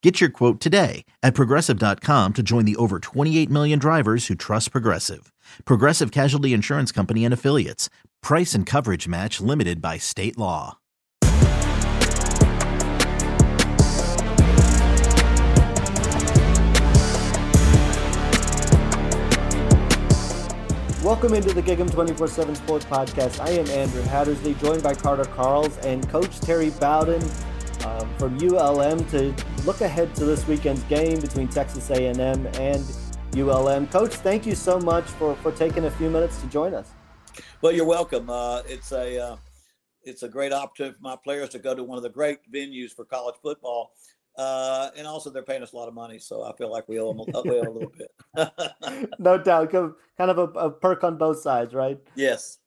Get your quote today at progressive.com to join the over 28 million drivers who trust Progressive. Progressive Casualty Insurance Company and Affiliates. Price and coverage match limited by state law. Welcome into the Gig'em 24 7 Sports Podcast. I am Andrew Hattersley, joined by Carter Karels and Coach Terry Bowden um, from ULM to look ahead to this weekend's game between Texas A&M and ULM. Coach, thank you so much for, for taking a few minutes to join us. Well, you're welcome. Uh, it's a uh, it's a great opportunity for my players to go to one of the great venues for college football. Uh, and also, they're paying us a lot of money, so I feel like we owe them, we owe them a little bit. no doubt, kind of a, a, perk on both sides, right? Yes.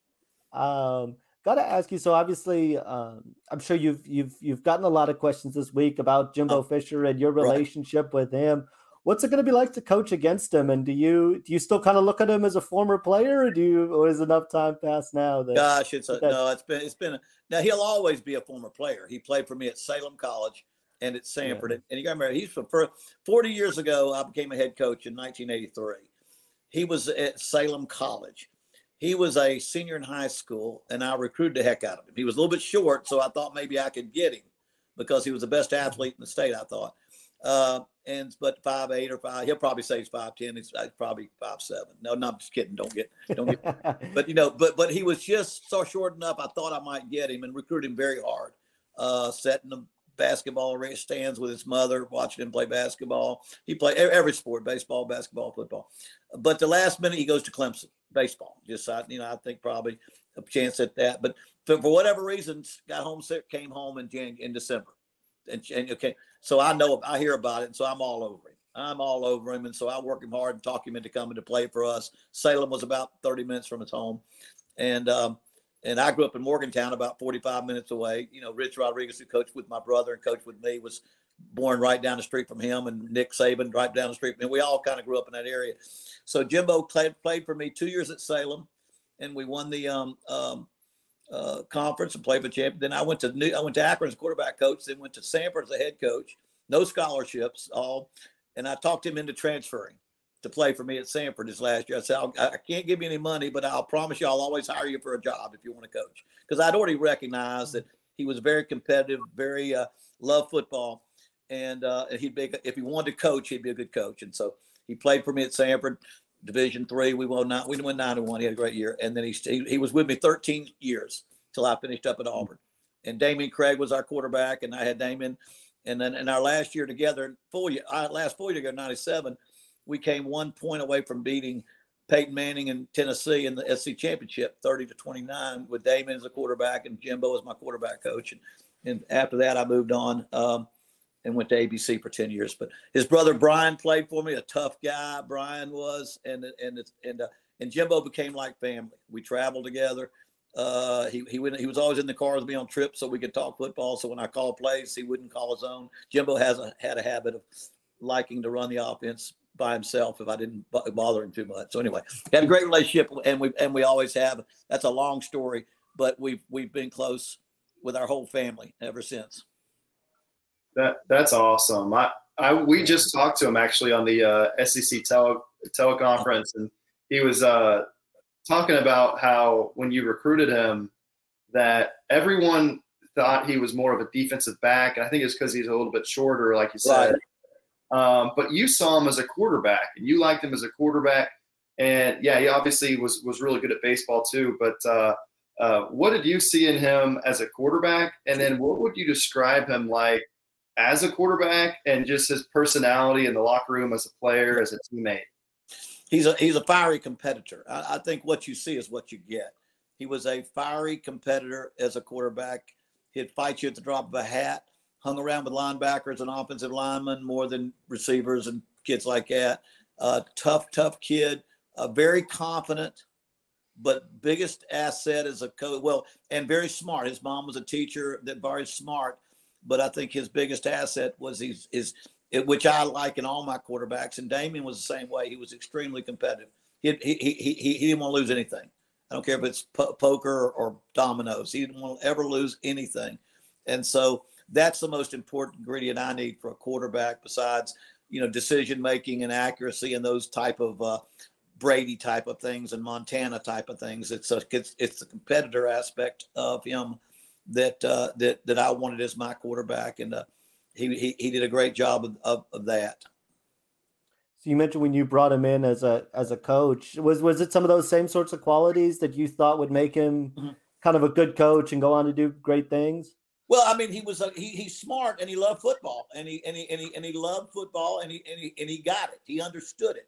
Um, Got to ask you. So obviously, um, I'm sure you've you've you've gotten a lot of questions this week about Jimbo oh, Fisher and your relationship right. with him. What's it going to be like to coach against him? And do you do you still kind of look at him as a former player, or do you, or is enough time passed now? That, Gosh, it's a, that, no. It's been it's been a, now. He'll always be a former player. He played for me at Salem College and at Samford, Yeah. And you got to remember, he's from for 40 years ago. I became a head coach in 1983. He was at Salem College he was a senior in high school, and I recruited the heck out of him. He was a little bit short, so I thought maybe I could get him because he was the best athlete in the state. I thought, uh, and but five eight or five, he'll probably say he's five ten. He's, he's probably five seven. No, no, I'm just kidding. Don't get, don't get. but you know, but but he was just so short enough. I thought I might get him and recruit him very hard. Uh, setting the basketball stands with his mother, watching him play basketball. He played every sport: baseball, basketball, football. But the last minute, he goes to Clemson baseball. Just I, you know, I think probably a chance at that. But for, for whatever reasons, got homesick, came home in Jan, in December, and, and okay, so I know I hear about it, and so I'm all over him. I'm all over him, and so I work him hard and talk him into coming to play for us. Salem was about 30 minutes from his home, and um, and I grew up in Morgantown, about 45 minutes away. You know, Rich Rodriguez, who coached with my brother and coached with me, was born right down the street from him, and Nick Saban right down the street. And we all kind of grew up in that area. So Jimbo played played for me two years at Salem, and we won the um, um, uh, conference and played for champion. Then I went to New, I went to Akron as quarterback coach. Then went to Samford as a head coach. No scholarships, all, and I talked him into transferring to play for me at Samford this last year. I said, I can't give you any money, but I'll promise you I'll always hire you for a job if you want to coach. Because I'd already recognized that he was very competitive, very uh, love football, and uh, he'd be if he wanted to coach, he'd be a good coach. And so he played for me at Samford, Division three. We won nine. We won nine and one. He had a great year, and then he he, he was with me 13 years till I finished up at Auburn. And Dameyune Craig was our quarterback, and I had Dameyune. And then in our last year together, full year, last full year together, 97, we came one point away from beating Peyton Manning in Tennessee in the SC championship, 30 to 29, with Damon as a quarterback and Jimbo as my quarterback coach. And, and after that, I moved on um, and went to ABC for 10 years. But his brother Brian played for me, a tough guy. Brian was, and and and uh, and Jimbo became like family. We traveled together. Uh, he he went, he was always in the car with me on trips so we could talk football. So when I called plays, he wouldn't call his own. Jimbo has a, had a habit of liking to run the offense by himself if I didn't bother him too much. So anyway, had a great relationship, and we and we always have. That's a long story, but we've we've been close with our whole family ever since. That that's awesome. I, I we just talked to him actually on the uh, SEC tele teleconference, and he was uh, talking about how when you recruited him, that everyone thought he was more of a defensive back, and I think it's because he's a little bit shorter, like you said. Right. Um, but you saw him as a quarterback, and you liked him as a quarterback. And yeah, he obviously was was really good at baseball too. But uh, uh, what did you see in him as a quarterback? And then what would you describe him like as a quarterback, and just his personality in the locker room as a player, as a teammate? He's a he's a fiery competitor. I, I think what you see is what you get. He was a fiery competitor as a quarterback. He'd fight you at the drop of a hat hung around with linebackers and offensive linemen more than receivers and kids like that. Uh, tough, tough kid, uh, very confident, but biggest asset is a coach. Well, and very smart. His mom was a teacher, that very smart. But I think his biggest asset was his, his which I like in all my quarterbacks. And Dameyune was the same way. He was extremely competitive. He, he, he, he, he didn't want to lose anything. I don't care if it's po- poker or dominoes. He didn't want to ever lose anything. And so that's the most important ingredient I need for a quarterback besides, you know, decision making and accuracy and those type of uh, Brady type of things and Montana type of things. It's a, it's, it's the competitor aspect of him that uh, that that I wanted as my quarterback, and uh, he, he he did a great job of, of, of that. So you mentioned when you brought him in as a as a coach, was was it some of those same sorts of qualities that you thought would make him mm-hmm. kind of a good coach and go on to do great things? Well, I mean, he was a, he, he's smart and he loved football and he and he and he, and he loved football and he, and he and he got it. He understood it.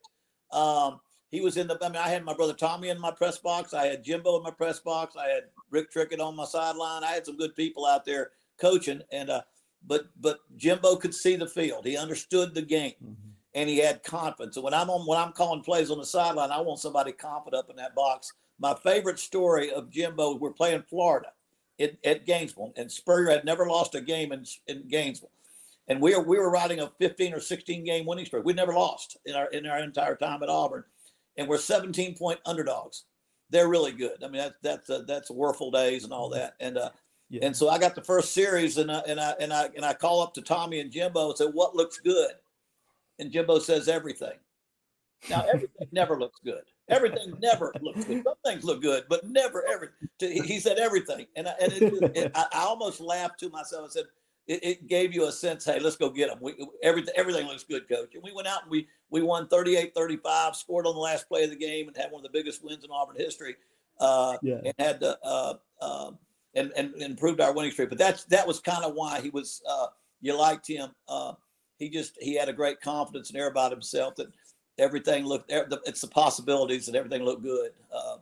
Um, he was in the. I mean, I had my brother Tommy in my press box. I had Jimbo in my press box. I had Rick Trickett on my sideline. I had some good people out there coaching, and uh, but but Jimbo could see the field. He understood the game, mm-hmm. and he had confidence. And when I'm on when I'm calling plays on the sideline, I want somebody confident up in that box. My favorite story of Jimbo, we're playing Florida at, at Gainesville, and Spurrier had never lost a game in, in Gainesville. And we were we were riding a 15 or 16 game winning streak. We'd never lost in our in our entire time at Auburn, and we're 17 point underdogs. They're really good. I mean, that's that's uh, that's Wuerffel days and all that. And uh, yeah. and so I got the first series, and I, and I and I and I call up to Tommy and Jimbo and say, "What looks good?" And Jimbo says, "Everything." Now everything never looks good. Everything never looks good. Some things look good, but never everything. He said everything, and I, and it, it, I, I, almost laughed to myself and said, it, it, gave you a sense, hey, let's go get them. We, everything, everything looks good, coach. And we went out and we we won 38-35, scored on the last play of the game, and had one of the biggest wins in Auburn history. Uh, yeah. And had the uh, uh, and, and, and improved our winning streak. But that's that was kind of why he was. Uh, you liked him. Uh, he just he had a great confidence and air about himself that everything looked it's the possibilities that everything looked good uh,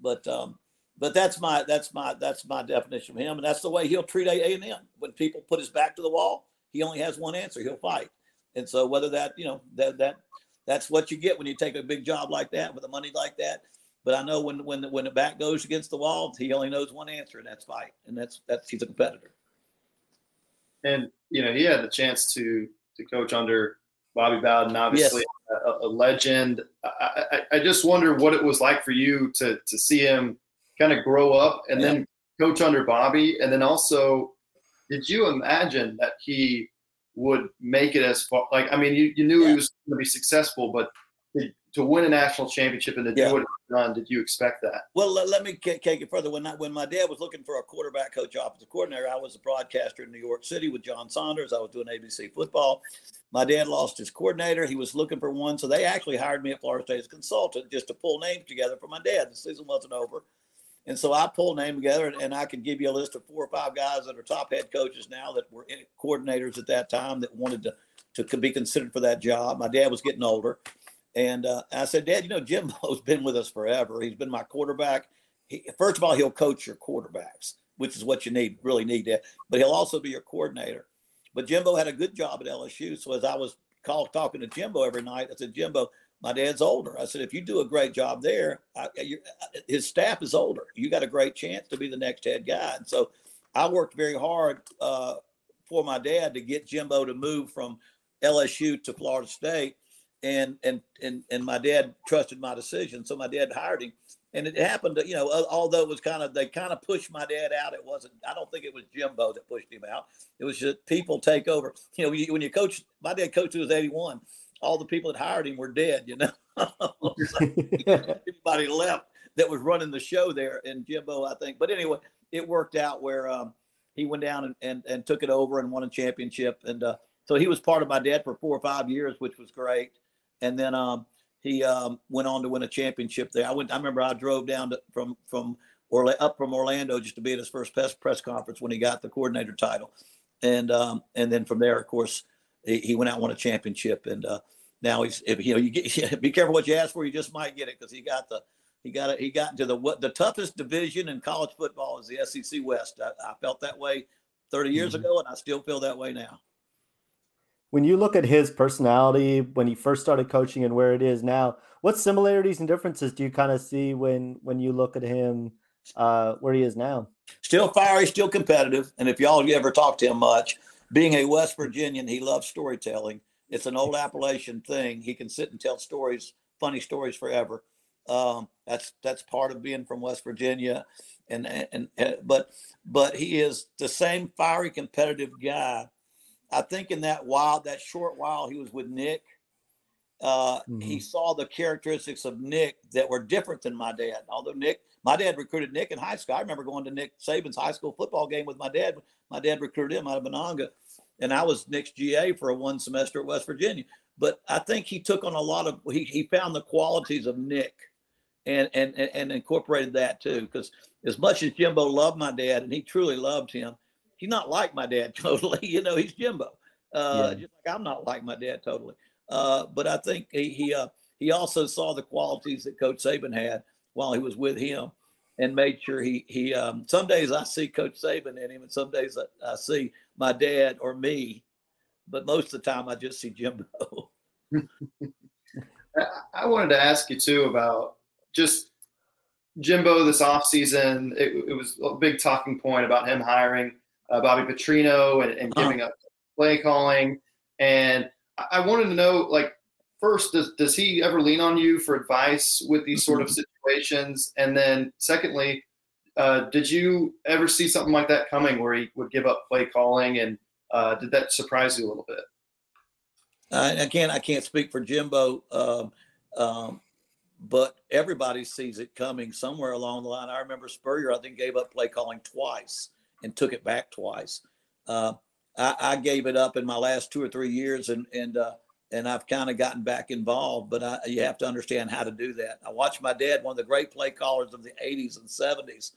but um, but that's my that's my that's my definition of him and that's the way he'll treat a&m when people put his back to the wall he only has one answer he'll fight and so whether that you know that that that's what you get when you take a big job like that with the money like that but i know when when when the back goes against the wall he only knows one answer and that's fight and that's that's he's a competitor and you know he had the chance to to coach under Bobby Bowden, obviously yes. a, a, legend. I, I, I, just wonder what it was like for you to to see him kind of grow up and yeah. then coach under Bobby, and then also, did you imagine that he would make it as far? Like, I mean, you, you knew yeah. he was going to be successful, but did, to win a national championship and to yeah. do what done, did you expect that? Well, let, let me take it further. When I, when my dad was looking for a quarterback coach, offensive coordinator, I was a broadcaster in New York City with John Saunders. I was doing ABC football. My dad lost his coordinator. He was looking for one, so they actually hired me at Florida State as a consultant just to pull names together for my dad. The season wasn't over. And so I pulled name together, and, and I could give you a list of four or five guys that are top head coaches now that were coordinators at that time that wanted to, to be considered for that job. My dad was getting older. And uh, I said, Dad, you know, Jimbo's been with us forever. He's been my quarterback. He, first of all, he'll coach your quarterbacks, which is what you need, really need that. But he'll also be your coordinator. But Jimbo had a good job at LSU. So as I was call, talking to Jimbo every night, I said, Jimbo, my dad's older. I said, if you do a great job there, I, his staff is older. You got a great chance to be the next head guy. And so I worked very hard uh, for my dad to get Jimbo to move from LSU to Florida State and and and and my dad trusted my decision, so my dad hired him. and it happened you know although it was kind of they kind of pushed my dad out it wasn't i don't think it was jimbo that pushed him out it was just people take over you know when you, when you coach my dad coached was 81 all the people that hired him were dead you know anybody left that was running the show there and jimbo i think but anyway it worked out where um, he went down and, and, and took it over and won a championship and uh, so he was part of my dad for four or five years which was great and then um, he um, went on to win a championship there. I went. I remember I drove down to, from from Orla, up from Orlando just to be at his first press press conference when he got the coordinator title, and um, and then from there, of course, he, he went out and won a championship. And uh, now he's if, you know you get be careful what you ask for, you just might get it because he got the he got it. He got into the what the toughest division in college football is the SEC West. I, I felt that way 30 years mm-hmm. ago, and I still feel that way now when you look at his personality when he first started coaching and where it is now, what similarities and differences do you kind of see when when you look at him uh, where he is now? Still fiery, still competitive, and if y'all ever talk to him much, being a West Virginian, he loves storytelling. It's an old Appalachian thing. He can sit and tell stories, funny stories forever. Um, that's that's part of being from West Virginia, and, and and but but he is the same fiery, competitive guy I think in that while, that short while he was with Nick, uh, mm-hmm. he saw the characteristics of Nick that were different than my dad. Although Nick, my dad recruited Nick in high school. I remember going to Nick Saban's high school football game with my dad. My dad recruited him out of Monongah, and I was Nick's GA for a one semester at West Virginia. But I think he took on a lot of he he found the qualities of Nick, and and and incorporated that too. Because as much as Jimbo loved my dad, and he truly loved him, he's not like my dad totally. You know, he's Jimbo. Uh, yeah. Just like I'm not like my dad totally. Uh, but I think he he uh, he also saw the qualities that Coach Saban had while he was with him, and made sure he he. Um, some days I see Coach Saban in him, and some days I, I see my dad or me, but most of the time I just see Jimbo. I wanted to ask you too about just Jimbo this offseason. It, it was a big talking point about him hiring uh, Bobby Petrino and, and uh-huh. giving up play calling. And I wanted to know, like, first, does, does he ever lean on you for advice with these sort of mm-hmm. situations? And then, secondly, uh, did you ever see something like that coming where he would give up play calling? And uh, did that surprise you a little bit? I, I can't. I can't speak for Jimbo, um, um, but everybody sees it coming somewhere along the line. I remember Spurrier. I think gave up play calling twice and took it back twice. Uh, I, I, gave it up in my last two or three years, and and uh, and I've kind of gotten back involved. But I, you have to understand how to do that. I watched my dad, one of the great play callers of the '80s and '70s,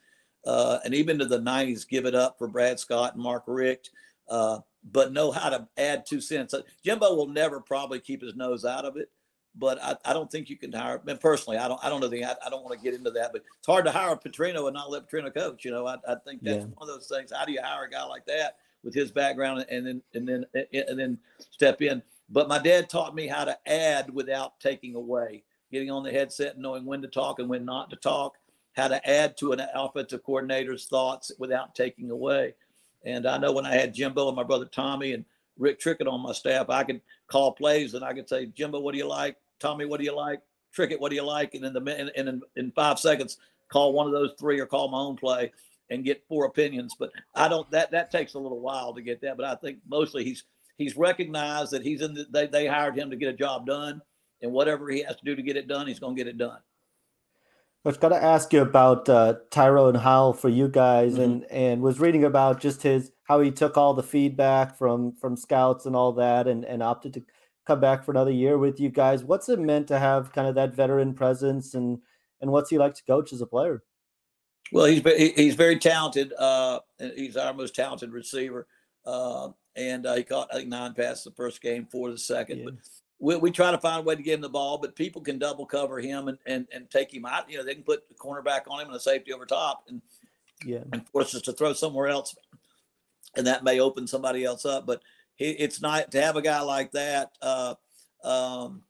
uh, and even to the '90s, give it up for Brad Scott and Mark Richt. Uh, but know how to add two cents. Jimbo will never probably keep his nose out of it but I, I don't think you can hire. And personally, I don't I don't know the I, I don't want to get into that, but it's hard to hire Petrino and not let Petrino coach. You know, I, I think that's yeah. one of those things. How do you hire a guy like that with his background and then and then and then step in? But my dad taught me how to add without taking away. Getting on the headset and knowing when to talk and when not to talk. How to add to an offensive coordinator's thoughts without taking away. And I know when I had Jimbo and my brother Tommy and Rick Trickett on my staff, I could call plays and I could say, Jimbo, what do you like? Tommy, what do you like? Trickett, what do you like? And in the and in, in five seconds, call one of those three or call my own play and get four opinions. But I don't that that takes a little while to get that. But I think mostly he's he's recognized that he's in the, they they hired him to get a job done, and whatever he has to do to get it done, he's going to get it done. I've got to ask you about uh, Tyrone Howell for you guys, mm-hmm. and and was reading about just his how he took all the feedback from from scouts and all that, and and opted to come back for another year with you guys. What's it meant to have kind of that veteran presence, and and what's he like to coach as a player? Well, he's he's very talented. Uh, he's our most talented receiver, uh, and uh, he caught I think nine passes the first game, four the second. Yeah. But we, we try to find a way to get him the ball, but people can double cover him and, and, and take him out. You know, they can put the cornerback on him and a safety over top, and yeah, and force us to throw somewhere else, and that may open somebody else up. But it's not to have a guy like that. Uh, um,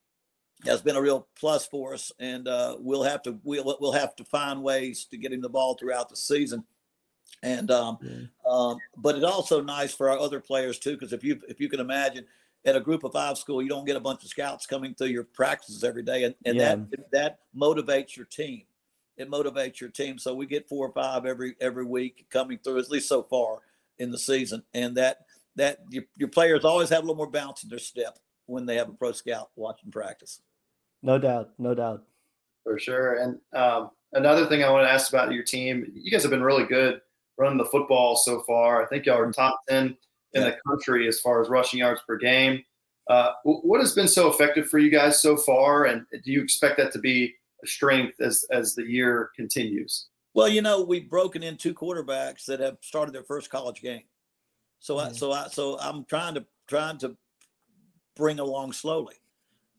has been a real plus for us, and uh, we'll have to we'll we'll have to find ways to get him the ball throughout the season. And um, yeah. um, but it's also nice for our other players too, because if you if you can imagine at a group of five school, you don't get a bunch of scouts coming through your practices every day, and, and yeah. that that motivates your team. it motivates your team. So we get four or five every every week coming through, at least so far in the season, and that that your, your players always have a little more bounce in their step when they have a pro scout watching practice. No doubt, no doubt. For sure. And um, another thing I want to ask about your team, you guys have been really good running the football so far. I think y'all are top 10 in the country as far as rushing yards per game. Uh, what has been so effective for you guys so far, and do you expect that to be a strength as as the year continues? Well, you know, we've broken in two quarterbacks that have started their first college game. So mm-hmm. I so I so I'm trying to trying to bring along slowly,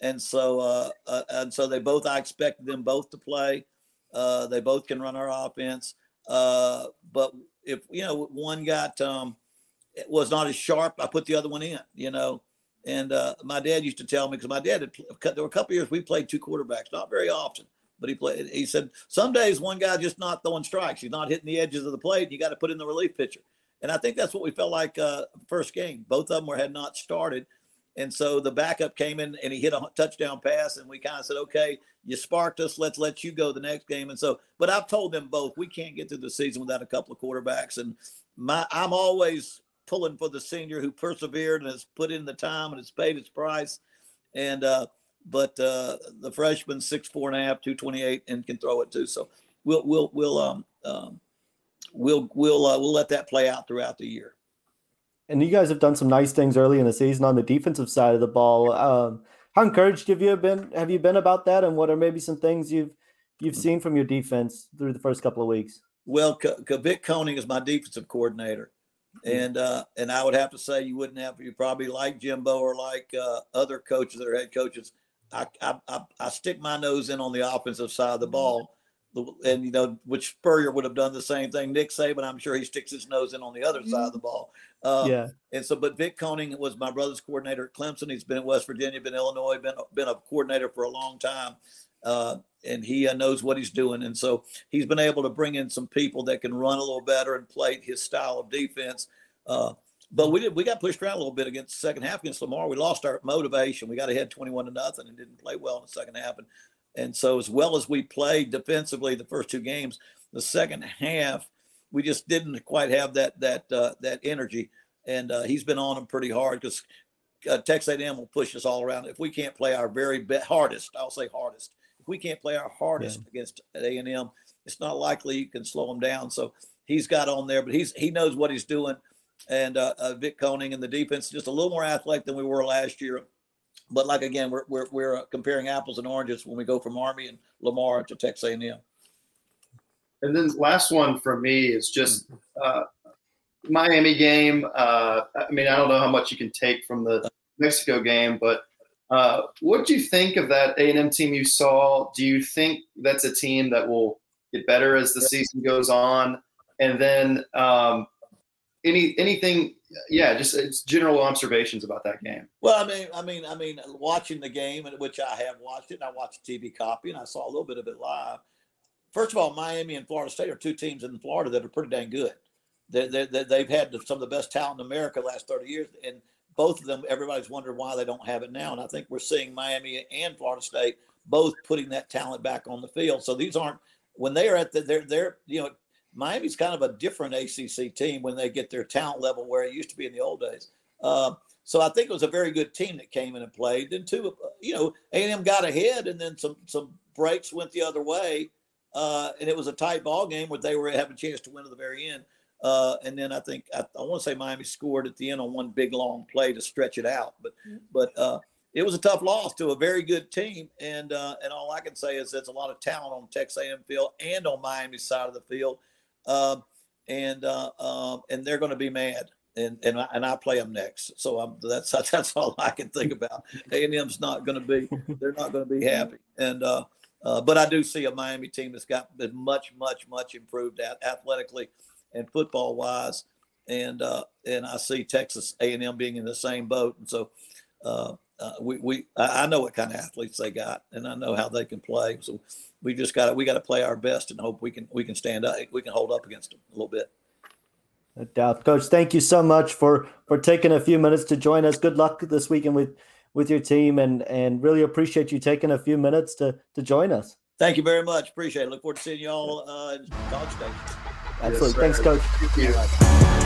and so uh, uh, and so they both I expected them both to play. Uh, they both can run our offense, uh, but if you know one got um, was not as sharp, I put the other one in. You know, and uh, my dad used to tell me because my dad had there were a couple years we played two quarterbacks, not very often, but he played. He said some days one guy just not throwing strikes, he's not hitting the edges of the plate. And you got to put in the relief pitcher, and I think that's what we felt like uh, first game. Both of them were had not started, and so the backup came in and he hit a touchdown pass, and we kind of said, okay, you sparked us. Let's let you go the next game. And so, but I've told them both we can't get through the season without a couple of quarterbacks, and my I'm always pulling for the senior who persevered and has put in the time and has paid its price. And uh, but uh, the freshman six four and a half, two twenty eight, and can throw it too. So we'll we'll we'll um, um we'll we'll uh, we'll let that play out throughout the year. And you guys have done some nice things early in the season on the defensive side of the ball. Um, how encouraged have you been? Have you been about that? And what are maybe some things you've you've seen from your defense through the first couple of weeks? Well, K- Vic Koenning is my defensive coordinator, and uh, and I would have to say you wouldn't have you probably like Jimbo or like uh, other coaches that are head coaches. I, I, I I stick my nose in on the offensive side of the ball, and you know which Spurrier would have done the same thing. Nick Saban, I'm sure he sticks his nose in on the other side of the ball. Uh, yeah. And so, but Vic Koenning was my brother's coordinator at Clemson. He's been at West Virginia, been Illinois, been been a coordinator for a long time. Uh, and he uh, knows what he's doing. And so he's been able to bring in some people that can run a little better and play his style of defense. Uh, but we did we got pushed around a little bit against the second half against Lamar. We lost our motivation. We got ahead 21 to nothing and didn't play well in the second half. And, and so as well as we played defensively the first two games, the second half we just didn't quite have that that uh, that energy. And uh, he's been on them pretty hard because uh, Texas A&M will push us all around. If we can't play our very best, hardest, I'll say hardest, If we can't play our hardest yeah. against A and M, it's not likely you can slow them down. So he's got on there, but he's he knows what he's doing. And uh, uh, Vic Koenning and the defense just a little more athletic than we were last year. But like again, we're we're, we're uh, comparing apples and oranges when we go from Army and Lamar to Texas A and M. And then last one for me is just uh, Miami game. Uh, I mean, I don't know how much you can take from the Mexico game, but uh, what do you think of that A&M team you saw? Do you think that's a team that will get better as the season goes on? And then um, any anything, yeah, just uh, it's general observations about that game. Well, I mean, I mean, I mean, watching the game, which I have watched it, and I watched TV copy, and I saw a little bit of it live. First of all, Miami and Florida State are two teams in Florida that are pretty dang good. They, they, they've had some of the best talent in America the last 30 years, and both of them, everybody's wondering why they don't have it now. And I think we're seeing Miami and Florida State both putting that talent back on the field. So these aren't when they are at the they're they're you know Miami's kind of a different ACC team when they get their talent level where it used to be in the old days. Uh, so I think it was a very good team that came in and played. Then two, you know, A&M got ahead, and then some some breaks went the other way, uh, and it was a tight ball game where they were having a chance to win at the very end. Uh, and then I think I, I want to say Miami scored at the end on one big long play to stretch it out. But mm-hmm. but uh, it was a tough loss to a very good team. And uh, and all I can say is there's a lot of talent on Texas A&M field and on Miami's side of the field. Um, and uh, um, and they're going to be mad. And and I, and I play them next, so I'm, that's that's all I can think about. A and M's not going to be, they're not going to be happy. And uh, uh, but I do see a Miami team that's got been much much much improved at athletically and football wise. And uh, and I see Texas A and M being in the same boat. And so uh, uh, we we I know what kind of athletes they got, and I know how they can play. So we just got to we got to play our best and hope we can we can stand up we can hold up against them a little bit. No doubt, Coach. Thank you so much for for taking a few minutes to join us. Good luck this weekend with with your team, and and really appreciate you taking a few minutes to to join us. Thank you very much. Appreciate it. Look forward to seeing you all uh, in College Station. Absolutely. Yes, Thanks, Coach.